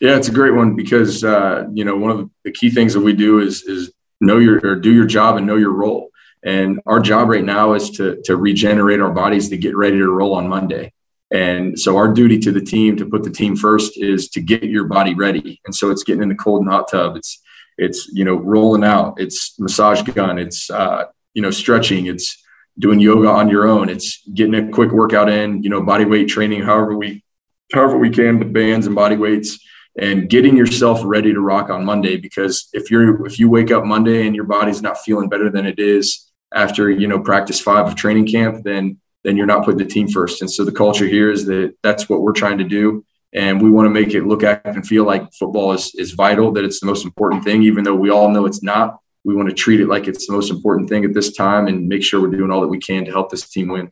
Yeah, it's a great one because uh, you know one of the key things that we do is is know your or do your job and know your role. And our job right now is to to regenerate our bodies to get ready to roll on Monday. And so our duty to the team to put the team first is to get your body ready. And so it's getting in the cold and hot tub. It's it's you know rolling out. It's massage gun. It's uh, you know stretching. It's doing yoga on your own. It's getting a quick workout in. You know body weight training. However we however we can with bands and body weights and getting yourself ready to rock on Monday because if you're if you wake up Monday and your body's not feeling better than it is after you know practice 5 of training camp then then you're not putting the team first. And so the culture here is that that's what we're trying to do. And we want to make it look act and feel like football is is vital that it's the most important thing even though we all know it's not. We want to treat it like it's the most important thing at this time and make sure we're doing all that we can to help this team win